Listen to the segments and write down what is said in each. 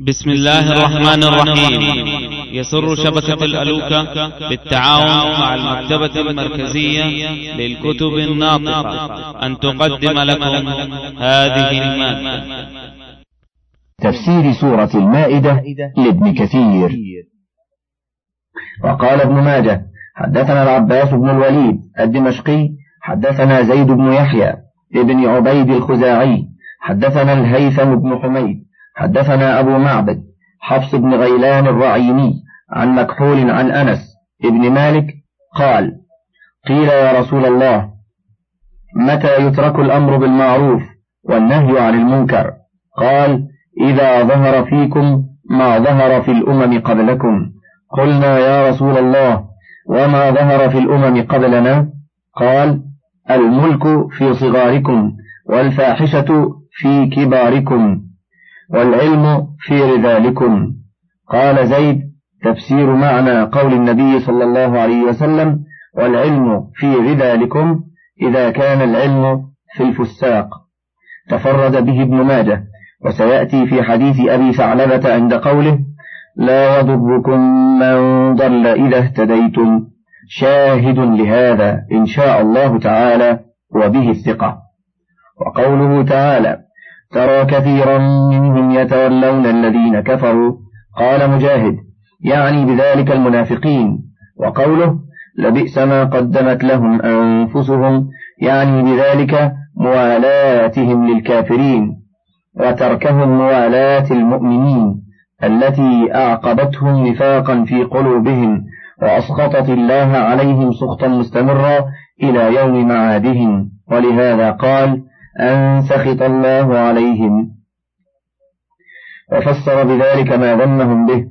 بسم الله الرحمن الرحيم. يسر شبكة الألوكة بالتعاون مع المكتبة المركزية للكتب الناطقة. أن تقدم لكم هذه المادة. تفسير سورة المائدة لابن كثير. وقال ابن ماجه حدثنا العباس بن الوليد الدمشقي حدثنا زيد بن يحيى ابن عبيد الخزاعي حدثنا الهيثم بن حميد حدثنا أبو معبد حفص بن غيلان الرعيني عن مكحول عن أنس ابن مالك قال قيل يا رسول الله متى يترك الأمر بالمعروف والنهي عن المنكر؟ قال إذا ظهر فيكم ما ظهر في الأمم قبلكم. قلنا يا رسول الله وما ظهر في الأمم قبلنا؟ قال الملك في صغاركم والفاحشة في كباركم. والعلم في رذالكم قال زيد تفسير معنى قول النبي صلى الله عليه وسلم والعلم في رذالكم إذا كان العلم في الفساق. تفرد به ابن ماجه وسيأتي في حديث أبي ثعلبة عند قوله لا يضركم من ضل إذا اهتديتم. شاهد لهذا إن شاء الله تعالى وبه الثقة. وقوله تعالى ترى كثيرا منهم يتولون الذين كفروا. قال مجاهد يعني بذلك المنافقين. وقوله لبئس ما قدمت لهم أنفسهم يعني بذلك موالاتهم للكافرين وتركهم موالاة المؤمنين التي أعقبتهم نفاقا في قلوبهم وأسخطت الله عليهم سخطا مستمرا إلى يوم معادهم. ولهذا قال أن سخط الله عليهم. وفسر بذلك ما ذمهم به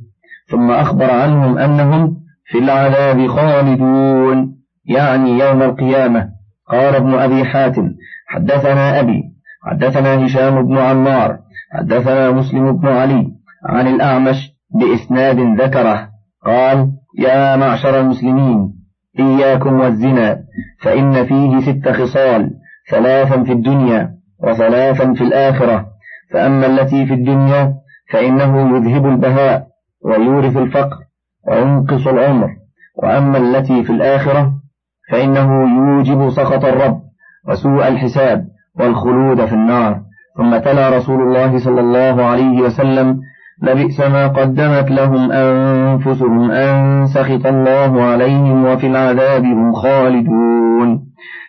ثم أخبر عنهم أنهم في العذاب خالدون يعني يوم القيامة. قال ابن أبي حاتم حدثنا أبي حدثنا هشام بن عمار حدثنا مسلم بن علي عن الأعمش بإسناد ذكره. قال يا معشر المسلمين إياكم والزنا فإن فيه ست خصال. ثلاثا في الدنيا وثلاثا في الآخرة. فأما التي في الدنيا فإنه يذهب البهاء ويورث الفقر وينقص العمر. وأما التي في الآخرة فإنه يوجب سخط الرب وسوء الحساب والخلود في النار. ثم تلا رسول الله صلى الله عليه وسلم لبئس ما قدمت لهم أنفسهم أن سخط الله عليهم وفي العذاب هم خالدون.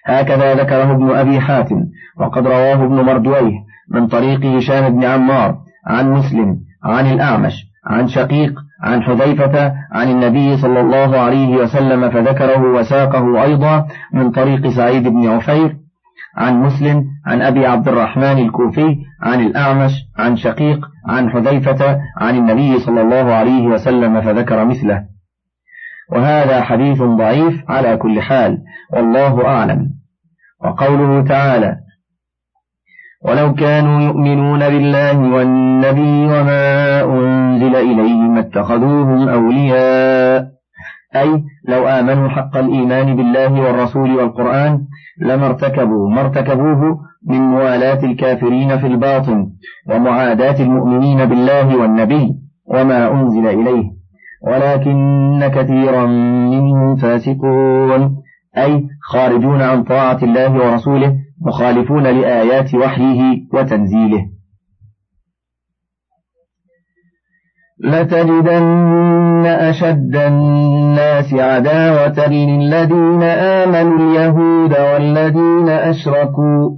هكذا ذكره ابن أبي حاتم وقد رواه ابن مردويه من طريق هشام بن عمار عن مسلم عن الأعمش عن شقيق عن حذيفة عن النبي صلى الله عليه وسلم فذكره وساقه أيضا من طريق سعيد بن عفير عن مسلم عن أبي عبد الرحمن الكوفي عن الأعمش عن شقيق عن حذيفة عن النبي صلى الله عليه وسلم فذكر مثله. وهذا حديث ضعيف على كل حال والله أعلم. وقوله تعالى ولو كانوا يؤمنون بالله والنبي وما أنزل إليهم اتخذوهم أولياء أي لو آمنوا حق الإيمان بالله والرسول والقرآن لما ارتكبوا ما ارتكبوه من موالاة الكافرين في الباطن ومعاداة المؤمنين بالله والنبي وما أنزل إليه. ولكن كثيرا منهم فاسقون. أي خارجون عن طاعة الله ورسوله مخالفون لآيات وحيه وتنزيله. لتجدن أشد الناس عداوة للذين آمنوا اليهود والذين أشركوا.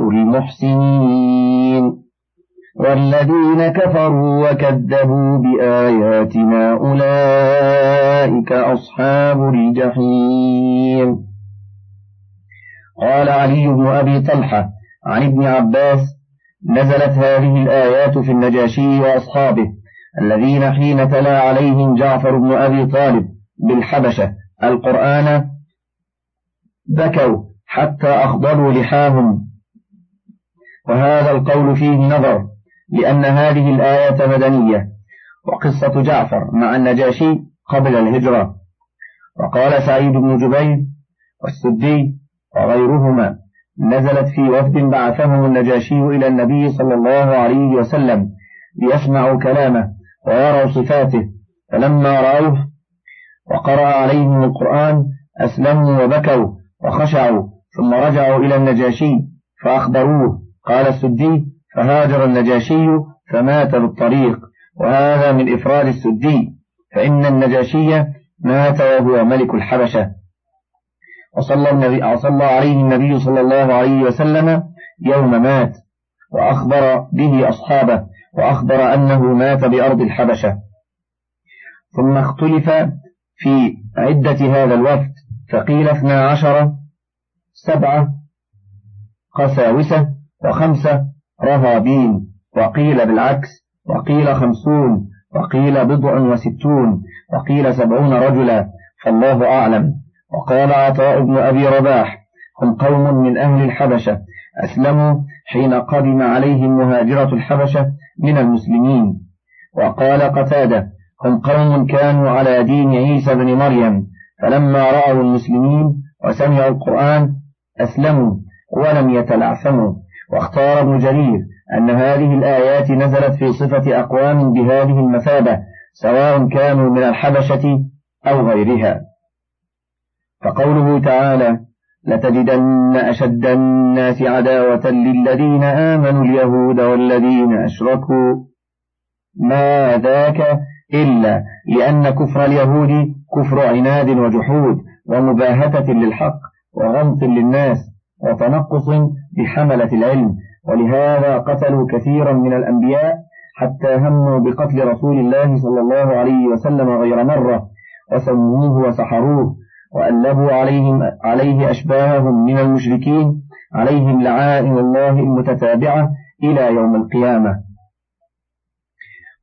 المحسنين والذين كفروا وكذبوا بآياتنا أولئك أصحاب الجحيم. قال علي بن أبي طلحة عن ابن عباس نزلت هذه الآيات في النجاشي وأصحابه الذين حين تلا عليهم جعفر بن أبي طالب بالحبشة القرآن بكوا حتى أخضلوا لحاهم وهذا القول فيه نظر لأن هذه الآية مدنية وقصة جعفر مع النجاشي قبل الهجرة. وقال سعيد بن جبير والسدي وغيرهما نزلت في وفد بعثهم النجاشي إلى النبي صلى الله عليه وسلم ليسمعوا كلامه ويروا صفاته. فلما رأوه وقرأ عليهم القرآن أسلموا وبكوا وخشعوا ثم رجعوا إلى النجاشي فأخبروه قال السدي فهاجر النجاشي فمات بالطريق. وهذا من إفراد السدي فإن النجاشي مات وهو ملك الحبشة. وصلى, النبي وصلى عليه النبي صلى الله عليه وسلم يوم مات وأخبر به أصحابه وأخبر أنه مات بأرض الحبشة. ثم اختلف في عدة هذا الوفد فقيل اثنا عشر سبعة قساوسة وخمسة رهابين وقيل بالعكس. وقيل خمسون. وقيل بضع وستون. وقيل سبعون رجلا. فالله أعلم. وقال عطاء بن أبي رباح هم قوم من أهل الحبشة. أسلموا حين قدم عليهم مهاجرة الحبشة من المسلمين. وقال قتادة هم قوم كانوا على دين عيسى بن مريم. فلما رأوا المسلمين وسمعوا القرآن أسلموا ولم يتلعثموا. واختار ابن جرير أن هذه الآيات نزلت في صفة أقوام بهذه المثابة سواء كانوا من الحبشة أو غيرها. فقوله تعالى لتجدن أشد الناس عداوة للذين آمنوا اليهود والذين أشركوا ما ذاك إلا لأن كفر اليهود كفر عناد وجحود ومباهتة للحق وغمط للناس وتنقص بحملة العلم ولهذا قتلوا كثيرا من الأنبياء حتى هموا بقتل رسول الله صلى الله عليه وسلم غير مرة وسموه وسحروه وألبوا عليهم عليه أشباههم من المشركين عليهم لعائن الله المتتابعة إلى يوم القيامة.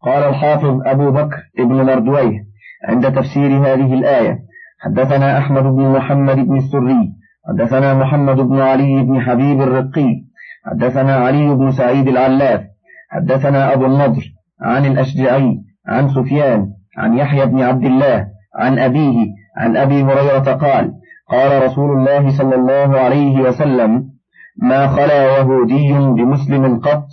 قال الحافظ أبو بكر ابن مردويه عند تفسير هذه الآية حدثنا أحمد بن محمد بن السري حدثنا محمد بن علي بن حبيب الرقي حدثنا علي بن سعيد العلاف حدثنا أبو النضر عن الأشجعي عن سفيان عن يحيى بن عبد الله عن أبيه عن أبي هريرة قال قال رسول الله صلى الله عليه وسلم ما خلا يهودي بمسلم قط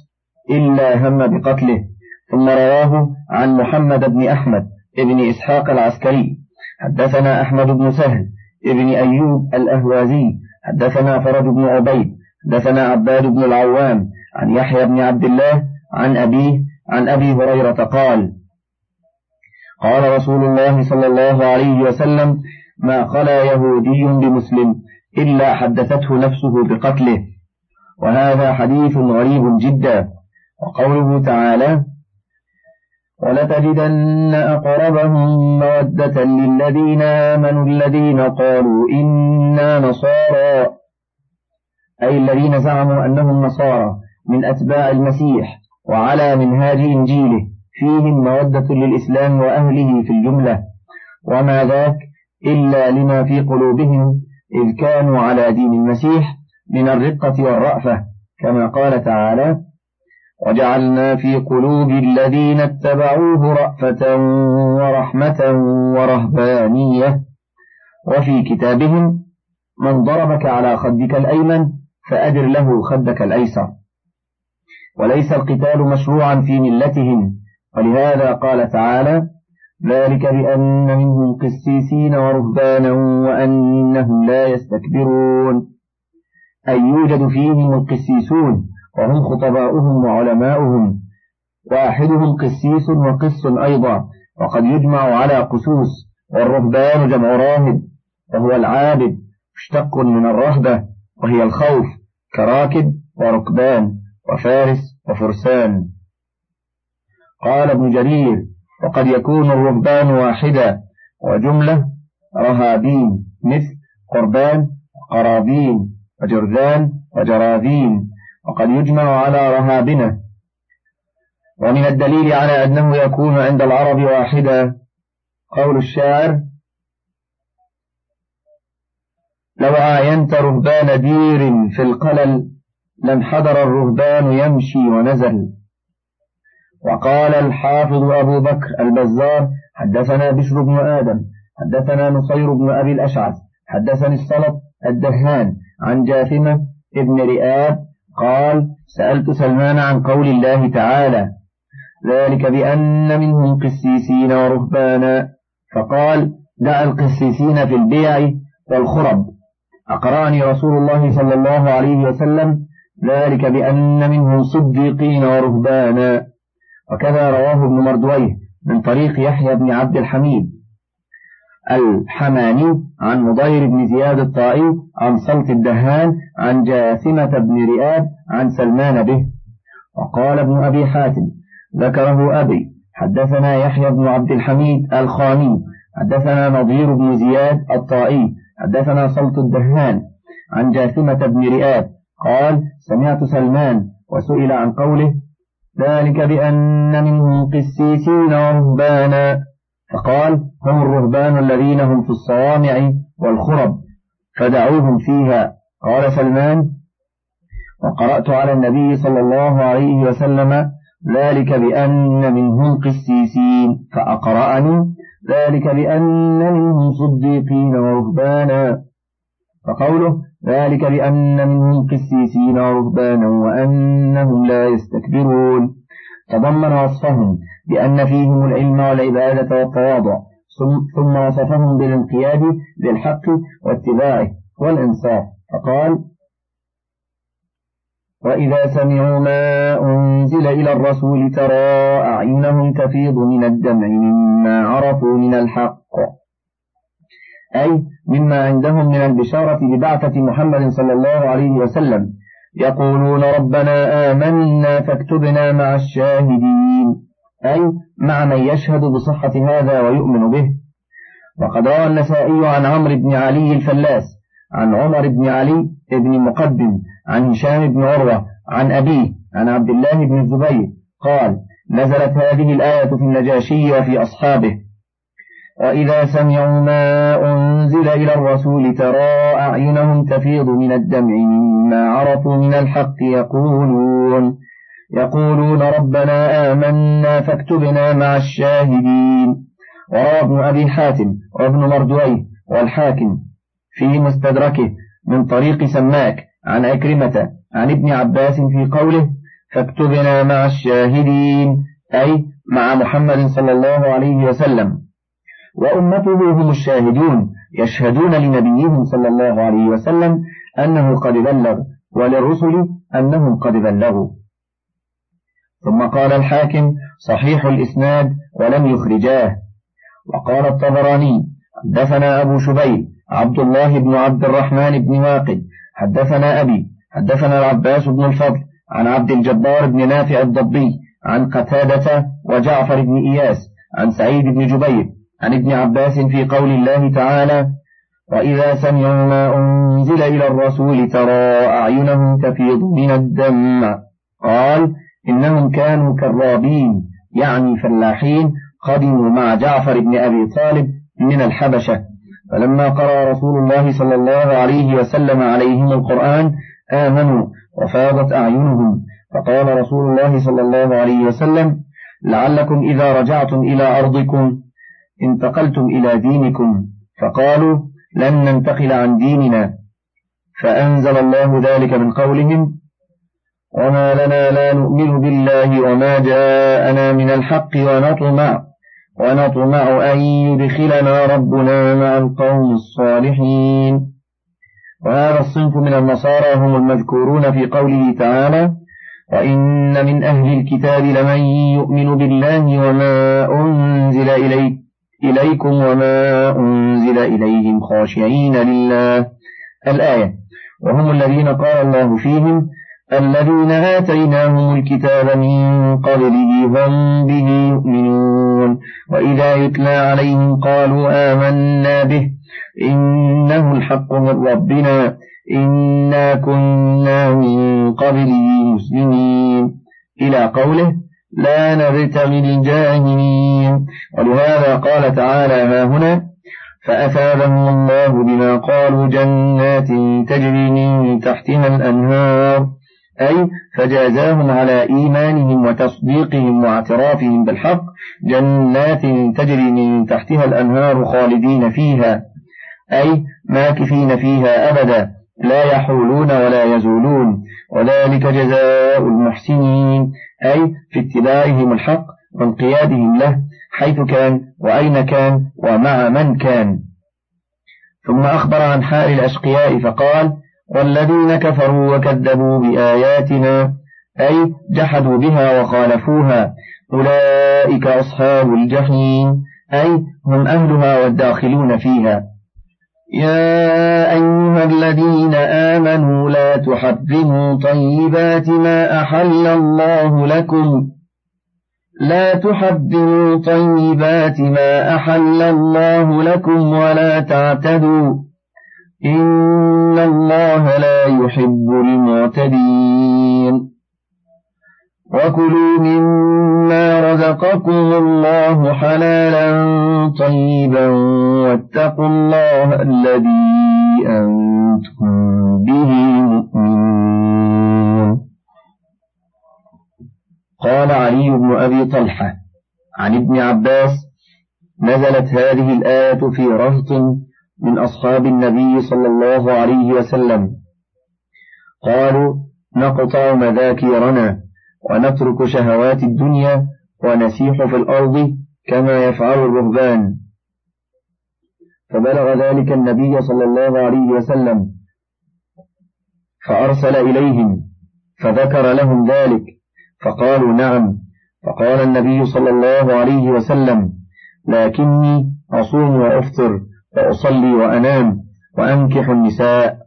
إلا هم بقتله ثم رواه عن محمد بن أحمد ابن إسحاق العسكري. حدثنا أحمد بن سهل ابن أيوب الأهوازي حدثنا فرج بن عبيد حدثنا عباد بن العوام عن يحيى بن عبد الله عن أبيه عن أبي هريرة قال قال رسول الله صلى الله عليه وسلم ما خلا يهودي بمسلم إلا حدثته نفسه بقتله وهذا حديث غريب جدا وقوله تعالى ولتجدن أقربهم مودة للذين آمنوا الذين قالوا إنا نصارى. أي الذين زعموا أنهم نصارى من أتباع المسيح وعلى منهاج إنجيله. فيهم مودة للإسلام وأهله في الجملة. وما ذاك إلا لما في قلوبهم إذ كانوا على دين المسيح من الرقة والرأفة كما قال تعالى وجعلنا في قلوب الذين اتبعوه رأفة ورحمة ورهبانية. وفي كتابهم من ضربك على خدك الأيمن فأدر له خدك الأيسر. وليس القتال مشروعا في ملتهم. ولهذا قال تعالى ذلك بأن منهم قسيسين ورهبانا وأنهم لا يستكبرون. أي يوجد فيهم القسيسون؟ وهم خطباؤهم وعلماؤهم واحدهم قسيس وقس أيضا وقد يجمع على قسوس والرهبان جمع راهب وهو العابد مشتق من الرهبة وهي الخوف كراكب وركبان وفارس وفرسان. قال ابن جرير وقد يكون الرهبان واحدا وجملة رهابين مثل قربان قرابين وجرذان وجراذين وقد يجمع على رهابنة ومن الدليل على أنه يكون عند العرب واحدا قول الشاعر لو عاينت رهبان دير في القلل لم حضر الرهبان يمشي ونزل. وقال الحافظ أبو بكر البزار حدثنا بشر بن آدم حدثنا نصير بن أبي الأشعث حدثني السلط الدهان عن جاثمة ابن رئاب قال سألت سلمان عن قول الله تعالى ذلك بأن منهم قسيسين ورهبانا. فقال دع القسيسين في البيع والخرب. أقرأني رسول الله صلى الله عليه وسلم ذلك بأن منهم صديقين ورهبانا. وكذا رواه ابن مردويه من طريق يحيى بن عبد الحميد. الحماني عن مضير بن زياد الطائي عن سلط الدهان عن جاثمة بن رئاب عن سلمان به. وقال ابن أبي حاتم ذكره أبي حدثنا يحيى بن عبد الحميد الخاني. حدثنا نظير بن زياد الطائي. حدثنا سلط الدهان عن جاثمة بن رئاب. قال سمعت سلمان وسئل عن قوله ذلك بأن منهم قسيسين ورهبانا. فقال هم الرهبان الذين هم في الصوامع والخرب فدعوهم فيها. قال سلمان وقرأت على النبي صلى الله عليه وسلم ذلك بأن منهم قسيسين فأقرأني ذلك بأن منهم صديقين ورهبانا. فقوله ذلك بأن منهم قسيسين ورهبانا وأنهم لا يستكبرون. تضمن وصفهم بأن فيهم العلم والعبادة والتواضع ثم وصفهم بالانقياد للحق واتباعه والإنصاف. فقال وإذا سمعوا ما أنزل إلى الرسول ترى أعينهم تفيض من الدمع مما عرفوا من الحق أي مما عندهم من البشارة ببعثة محمد صلى الله عليه وسلم. يقولون ربنا آمنا فاكتبنا مع الشاهدين. أي مع من يشهد بصحة هذا ويؤمن به. وقد روى النسائي عن عمرو بن علي الفلاس عن عمر بن علي بن مقدم عن هشام بن عروة عن أبيه عن عبد الله بن الزبير. قال نزلت هذه الآية في النجاشي وفي أصحابه. وإذا سمعوا ما أنزل إلى الرسول ترى أعينهم تفيض من الدمع. عرفوا من الحق يقولون. يقولون ربنا آمنا فاكتبنا مع الشاهدين. وروى ابن أبي حاتم وابن مردويه والحاكم في مستدركه من طريق سماك عن أكرمة عن ابن عباس في قوله فاكتبنا مع الشاهدين أي مع محمد صلى الله عليه وسلم. وأمته هم الشاهدون يشهدون لنبيهم صلى الله عليه وسلم أنه قد بلغ وللرسل أنهم قد بلغوا. ثم قال الحاكم صحيح الإسناد ولم يخرجاه. وقال الطبراني حدثنا أبو شبيل عبد الله بن عبد الرحمن بن واقد حدثنا أبي حدثنا العباس بن الفضل عن عبد الجبار بن نافع الضبي عن قتادة وجعفر بن إياس عن سعيد بن جبير عن ابن عباس في قول الله تعالى وإذا سمعوا ما أنزل إلى الرسول ترى أعينهم تفيض من الدم قال إنهم كانوا كرابين يعني فلاحين قدموا مع جعفر بن أبي طالب من الحبشة فلما قرأ رسول الله صلى الله عليه وسلم عليهم القرآن آمنوا وفاضت أعينهم فقال رسول الله صلى الله عليه وسلم لعلكم إذا رجعتم إلى أرضكم انتقلتم إلى دينكم فقالوا لن ننتقل عن ديننا. فأنزل الله ذلك من قولهم وما لنا لا نؤمن بالله وما جاءنا من الحق ونطمع ونطمع أن يدخلنا ربنا مع القوم الصالحين. وهذا الصنف من النصارى هم المذكورون في قوله تعالى وإن من أهل الكتاب لمن يؤمن بالله وما أنزل إليك إليكم وما أنزل إليهم خاشعين لله. الآية وهم الذين قال الله فيهم الذين آتيناهم الكتاب من قبله هم به يؤمنون. وإذا يتلى عليهم قالوا آمنا به. إنه الحق من ربنا. إنا كنا من قبله مسلمين. إلى قوله لا نبتغي الجاهلين. ولهذا قال تعالى ها هنا فأثابهم الله بما قالوا جنات تجري من تحتها الأنهار. أي فجازاهم على إيمانهم وتصديقهم واعترافهم بالحق. جنات تجري من تحتها الأنهار خالدين فيها. أي ماكثين فيها أبدا. لا يحولون ولا يزولون. وذلك جزاء المحسنين. أي في اتباعهم الحق وانقيادهم له حيث كان وأين كان ومع من كان. ثم أخبر عن حال الأشقياء فقال والذين كفروا وكذبوا بآياتنا أي جحدوا بها وخالفوها أولئك أصحاب الجحيم أي هم أهلها والداخلون فيها. يا أيها الذين آمنوا لا تحرموا طيبات ما أحل الله لكم. لا تحرموا طيبات ما أحل الله لكم ولا تعتدوا. إن الله لا يحب المعتدين. وكلوا مما رزقكم الله حلالا طيبا واتقوا الله الذي أنتم به مؤمنون. قال علي بن أبي طلحة عن ابن عباس نزلت هذه الآية في رهط من أصحاب النبي صلى الله عليه وسلم. قالوا نقطع مذاكيرنا ونترك شهوات الدنيا ونسيح في الأرض كما يفعل الرهبان. فبلغ ذلك النبي صلى الله عليه وسلم فأرسل إليهم فذكر لهم ذلك فقالوا نعم. فقال النبي صلى الله عليه وسلم لكني أصوم وأفطر وأصلي وأنام وأنكح النساء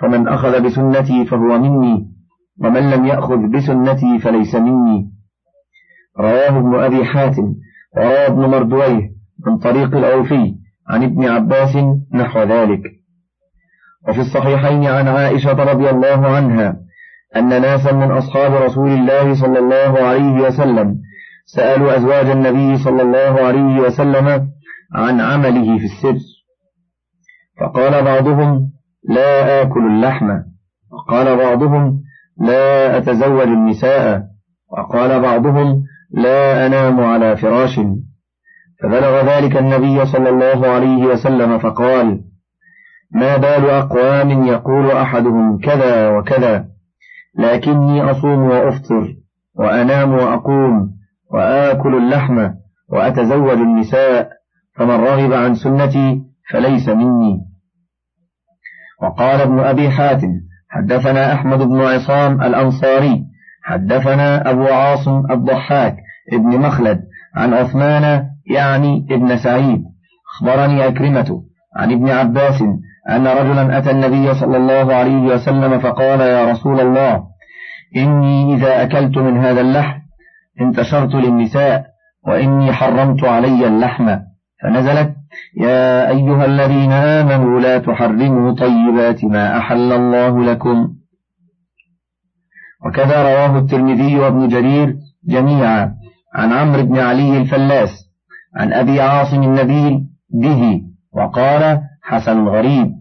فمن أخذ بسنتي فهو مني. ومن لم يأخذ بسنتي فليس مني. رواه ابن أبي حاتم وروى ابن مردويه من طريق الأوفي عن ابن عباس نحو ذلك. وفي الصحيحين عن عائشة رضي الله عنها أن ناسا من أصحاب رسول الله صلى الله عليه وسلم سألوا أزواج النبي صلى الله عليه وسلم عن عمله في السر. فقال بعضهم لا آكل اللحم. وقال بعضهم لا أتزوج النساء. وقال بعضهم لا أنام على فراش. فبلغ ذلك النبي صلى الله عليه وسلم فقال ما بال أقوام يقول أحدهم كذا وكذا لكني أصوم وأفطر وأنام وأقوم وآكل اللحم وأتزوج النساء فمن رغب عن سنتي فليس مني. وقال ابن أبي حاتم حدثنا أحمد بن عصام الأنصاري حدثنا أبو عاصم الضحاك ابن مخلد عن عثمان يعني ابن سعيد. أخبرني أكرمة عن ابن عباس أن رجلا أتى النبي صلى الله عليه وسلم فقال يا رسول الله إني إذا أكلت من هذا اللحم انتشرت للنساء وإني حرمت علي اللحم. فنزلت يا أيها الذين آمنوا لا تحرموا طيبات ما أحل الله لكم. وكذا رواه الترمذي وابن جرير جميعا عن عمرو بن علي الفلاس عن أبي عاصم النبيل به وقال حسن غريب.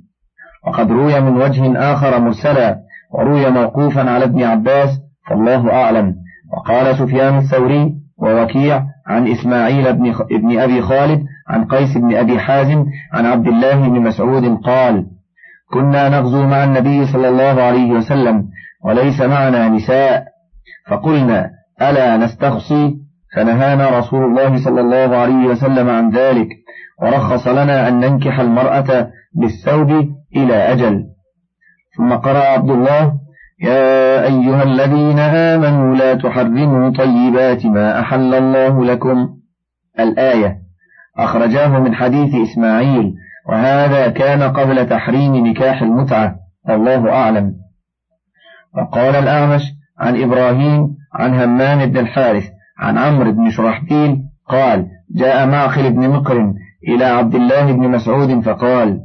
وقد روي من وجه آخر مرسلا وروي موقوفا على ابن عباس فالله أعلم. وقال سفيان الثوري ووكيع عن إسماعيل بن, ابن أبي خالد عن قيس بن أبي حازم عن عبد الله بن مسعود قال كنا نغزو مع النبي صلى الله عليه وسلم وليس معنا نساء. فقلنا ألا نستخصي فنهانا رسول الله صلى الله عليه وسلم عن ذلك ورخص لنا أن ننكح المرأة بالثوب إلى أجل. ثم قرأ عبد الله يا أيها الذين آمنوا لا تحرموا طيبات ما أحل الله لكم. الآية أخرجاه من حديث إسماعيل وهذا كان قبل تحريم نكاح المتعة والله أعلم. وقال الأعمش عن إبراهيم عن همام بن الحارث عن عمرو بن شرحبيل قال جاء معخل بن مقر إلى عبد الله بن مسعود فقال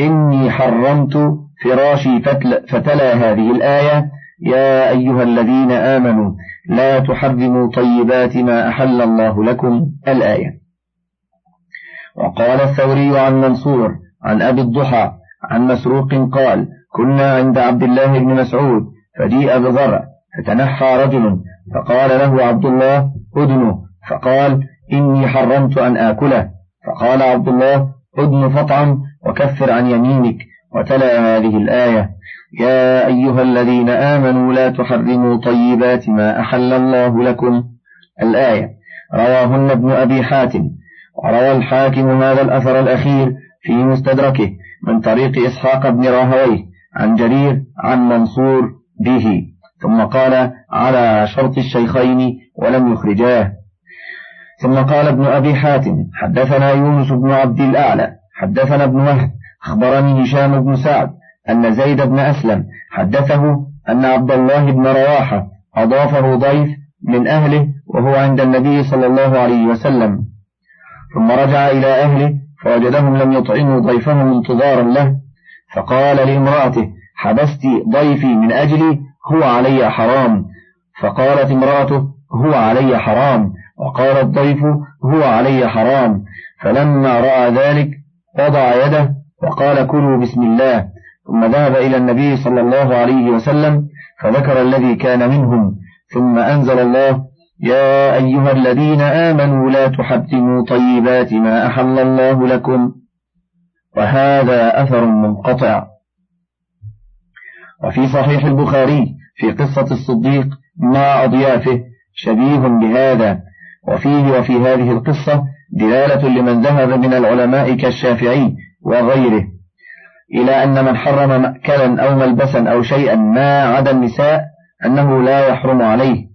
إني حرمت فراشي فتلا هذه الآية يا أيها الذين آمنوا لا تحرموا طيبات ما أحل الله لكم الآية. وقال الثوري عن منصور عن أبي الضحى عن مسروق قال كنا عند عبد الله بن مسعود فجيء بضرع فتنحى رجل فقال له عبد الله أدنه فقال إني حرمت أن آكله فقال عبد الله أدن فطعم وكفر عن يمينك وتلا هذه الآية يا أيها الذين آمنوا لا تحرموا طيبات ما أحل الله لكم الآية رواهن ابن أبي حاتم وروى الحاكم هذا الأثر الأخير في مستدركه من طريق إسحاق بن راهويه عن جرير عن منصور به ثم قال على شرط الشيخين ولم يخرجاه. ثم قال ابن أبي حاتم حدثنا يونس بن عبد الأعلى حدثنا ابن وهب أخبرني هشام بن سعد أن زيد بن أسلم حدثه أن عبد الله بن رواحة أضافه ضيف من أهله وهو عند النبي صلى الله عليه وسلم. ثم رجع إلى أهله فوجدهم لم يطعموا ضيفهم انتظارا له فقال لامرأته حبست ضيفي من أجلي هو علي حرام. فقالت امرأته هو علي حرام. وقال الضيف هو علي حرام. فلما رأى ذلك وضع يده وقال كلوا بسم الله. ثم ذهب إلى النبي صلى الله عليه وسلم فذكر الذي كان منهم ثم أنزل الله يا أيها الذين آمنوا لا تحرموا طيبات ما أحل الله لكم وهذا أثر منقطع. وفي صحيح البخاري في قصة الصديق مع أضيافه شبيه بهذا. وفيه وفي هذه القصة دلالة لمن ذهب من العلماء كالشافعي وغيره إلى أن من حرم مأكلا أو ملبسا أو شيئا ما عدا النساء أنه لا يحرم عليه.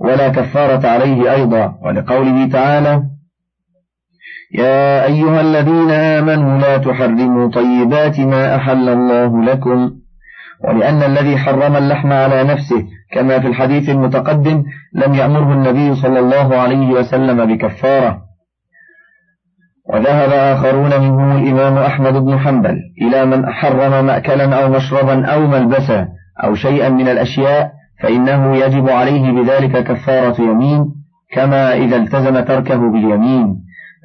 ولا كفارة عليه أيضا. ولقوله تعالى يا أيها الذين آمنوا لا تحرموا طيبات ما أحل الله لكم ولأن الذي حرم اللحم على نفسه كما في الحديث المتقدم لم يأمره النبي صلى الله عليه وسلم بكفارة. وذهب آخرون منهم الإمام أحمد بن حنبل إلى من حرم مأكلا أو مشربا أو ملبسا أو شيئا من الأشياء فإنه يجب عليه بذلك كفارة يمين كما إذا التزم تركه باليمين.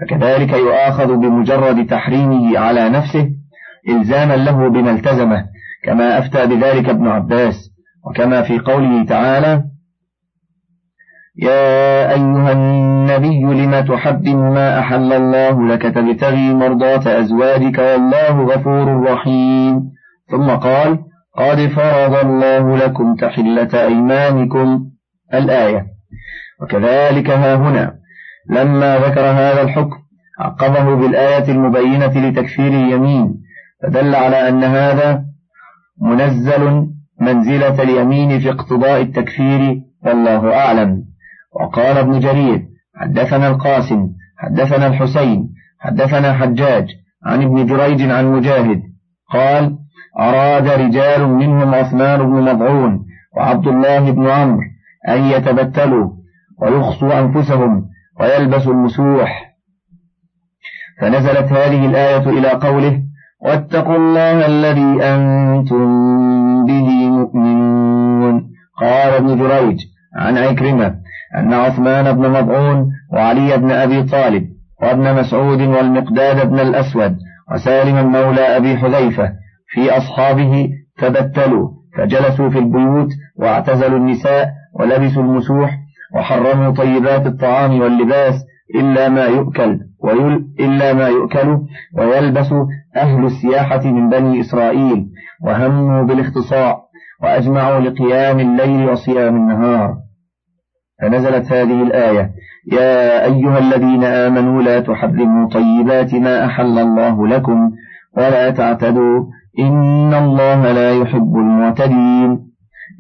فكذلك يؤاخذ بمجرد تحريمه على نفسه إلزاما له بما التزمه كما أفتى بذلك ابن عباس. وكما في قوله تعالى يا أيها النبي لم تحرم ما أحل الله لك تبتغي مرضات أزواجك والله غفور رحيم. ثم قال قد فرض الله لكم تحلة أيمانكم الآية. وكذلك ها هنا لما ذكر هذا الحكم عقبه بالآية المبينة لتكفير اليمين فدل على أن هذا منزل منزلة اليمين في اقتضاء التكفير والله أعلم. وقال ابن جرير حدثنا القاسم حدثنا الحسين حدثنا حجاج عن ابن جريج عن مجاهد قال أراد رجال منهم عثمان بن مضعون وعبد الله بن عمرو أن يتبتلوا ويخصوا أنفسهم ويلبسوا المسوح. فنزلت هذه الآية إلى قوله واتقوا الله الذي أنتم به مؤمنون. قال ابن جريج عن عكرمة أن عثمان بن مضعون وعلي بن أبي طالب وابن مسعود والمقداد بن الأسود وسالم مولى أبي حذيفة في أصحابه تبتلوا فجلسوا في البيوت واعتزلوا النساء ولبسوا المسوح وحرموا طيبات الطعام واللباس إلا ما يؤكل ويل إلا ما يؤكل ويلبس أهل السياحة من بني إسرائيل وهموا بالاختصاء وأجمعوا لقيام الليل وصيام النهار. فنزلت هذه الآية يا أيها الذين آمنوا لا تحرموا طيبات ما أحل الله لكم ولا تعتدوا إن الله لا يحب المعتدين.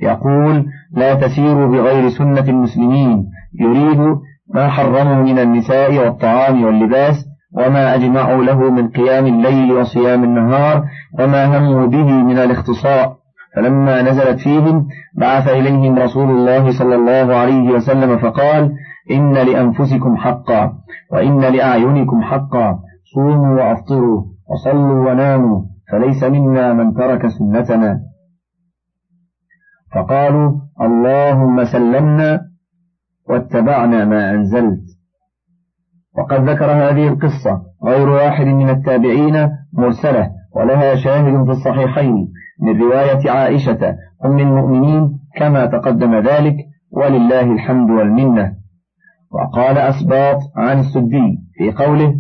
يقول لا تسيروا بغير سنة المسلمين. يريد ما حرموا من النساء والطعام واللباس وما أجمعوا له من قيام الليل وصيام النهار وما هموا به من الاختصاء. فلما نزلت فيهم بعث إليهم رسول الله صلى الله عليه وسلم فقال إن لأنفسكم حقا وإن لأعينكم حقا. صوموا وأفطروا وصلوا وناموا. فليس منا من ترك سنتنا. فقالوا اللهم سلمنا واتبعنا ما أنزلت. وقد ذكر هذه القصة غير واحد من التابعين مرسلة ولها شاهد في الصحيحين من رواية عائشة أم المؤمنين كما تقدم ذلك ولله الحمد والمنة وقال أسباط عن السدي في قوله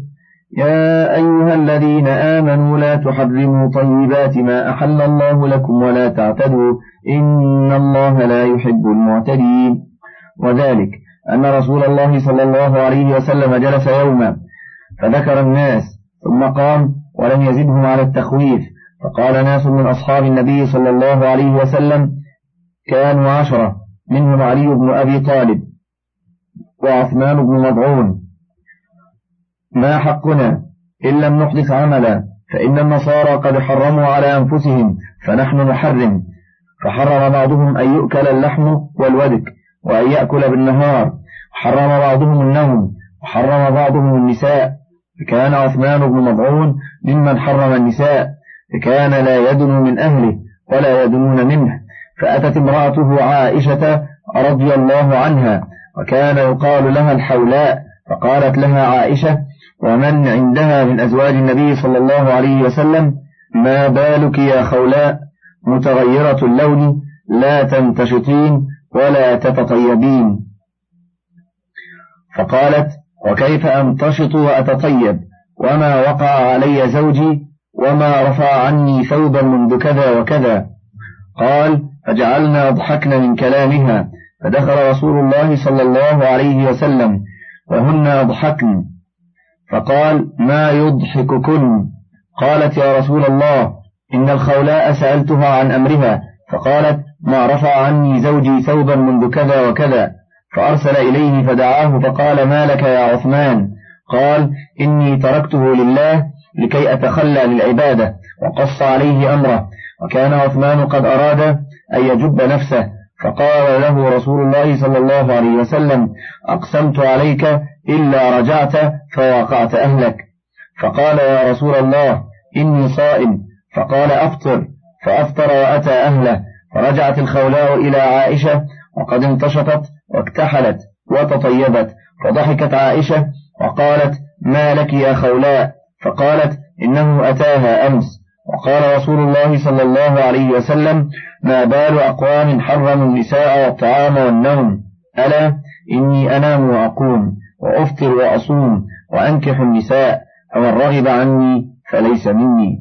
يا أيها الذين آمنوا لا تحرموا طيبات ما أحل الله لكم ولا تعتدوا إن الله لا يحب المعتدين. وذلك أن رسول الله صلى الله عليه وسلم جلس يوما فذكر الناس ثم قام ولم يزدهم على التخويف. فقال ناس من أصحاب النبي صلى الله عليه وسلم كانوا عشرة منهم علي بن أبي طالب وعثمان بن مضعون. ما حقنا إن لم نحدث عملا فإن النصارى قد حرموا على أنفسهم فنحن نحرم. فحرم بعضهم أن يؤكل اللحم والودك وأن يأكل بالنهار. وحرم بعضهم النوم وحرم بعضهم النساء. فكان عثمان بن مضعون ممن حرم النساء فكان لا يدن من أهله ولا يدنون منه. فأتت امرأته عائشة رضي الله عنها وكان يقال لها الحولاء فقالت لها عائشة ومن عندها من أزواج النبي صلى الله عليه وسلم ما بالك يا خولاء متغيرة اللون لا تنتشطين ولا تتطيبين. فقالت وكيف أنتشط وأتطيب؟ وما وقع علي زوجي وما رفع عني ثوبا منذ كذا وكذا. قال فجعلنا ضحكنا من كلامها فدخل رسول الله صلى الله عليه وسلم وهن يضحكن فقال ما يضحككن؟ قالت يا رسول الله إن الخولاء سألتها عن أمرها. فقالت ما رفع عني زوجي ثوبا منذ كذا وكذا. فأرسل إليه فدعاه فقال ما لك يا عثمان؟ قال إني تركته لله لكي أتخلى للعبادة. وقص عليه أمره. وكان عثمان قد أراد أن يجب نفسه. فقال له رسول الله صلى الله عليه وسلم أقسمت عليك إلا رجعت فوقعت أهلك. فقال يا رسول الله إني صائم. فقال أفطر. فأفطر وأتى أهله. فرجعت الخولاء إلى عائشة وقد انتشطت واكتحلت وتطيبت. فضحكت عائشة وقالت ما لك يا خولاء؟ فقالت إنه أتاها أمس. وقال رسول الله صلى الله عليه وسلم ما بال أقوام حرموا النساء والطعام والنوم. ألا إني أنام وأقوم وأفطر وأصوم وأنكح النساء فمن رغب عني فليس مني.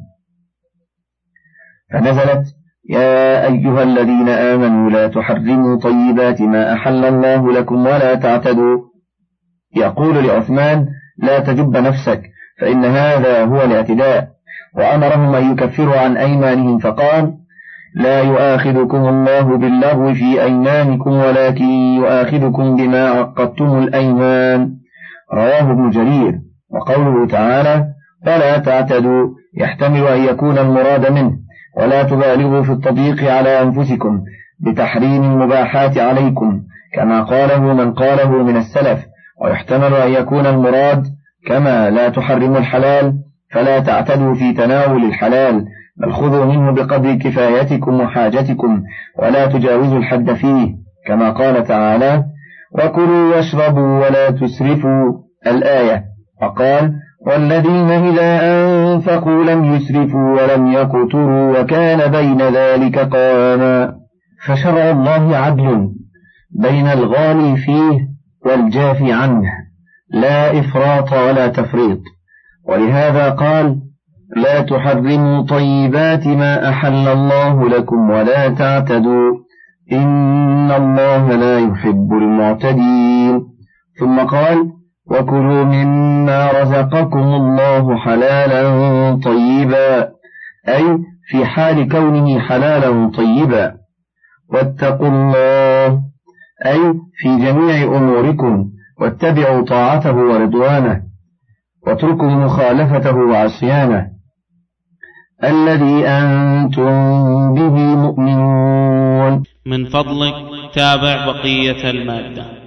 فنزلت يا أيها الذين آمنوا لا تحرموا طيبات ما أحل الله لكم ولا تعتدوا. يقول لعثمان لا تجب نفسك فإن هذا هو الاعتداء. وأمرهم أن يكفروا عن أيمانهم فقال لا يؤاخذكم الله باللغو في أيمانكم ولكن يؤاخذكم بما عقدتم الأيمان. رواه ابن جرير. وقوله تعالى فلا تعتدوا يحتمل أن يكون المراد منه ولا تبالغوا في التضييق على أنفسكم بتحريم المباحات عليكم كما قاله من قاله من السلف ويحتمل أن يكون المراد كما لا تحرموا الحلال فلا تعتدوا في تناول الحلال بل خذوا منه بقدر كفايتكم وحاجتكم ولا تجاوزوا الحد فيه كما قال تعالى وكلوا واشربوا ولا تسرفوا الآية. وقال والذين إذا أنفقوا لم يسرفوا ولم يقتروا وكان بين ذلك قواما فشرع الله عدل بين الغالي فيه والجافي عنه لا إفراط ولا تفريط. ولهذا قال لا تحرموا طيبات ما أحل الله لكم ولا تعتدوا. إن الله لا يحب المعتدين. ثم قال وكلوا مما رزقكم الله حلالا طيبا. أي في حال كونه حلالا طيبا. واتقوا الله. أي في جميع أموركم. واتبعوا طاعته ورضوانه. واتركوا مخالفته وعصيانه. الذي أنتم به مؤمنون. من فضلك تابع بقية المادة.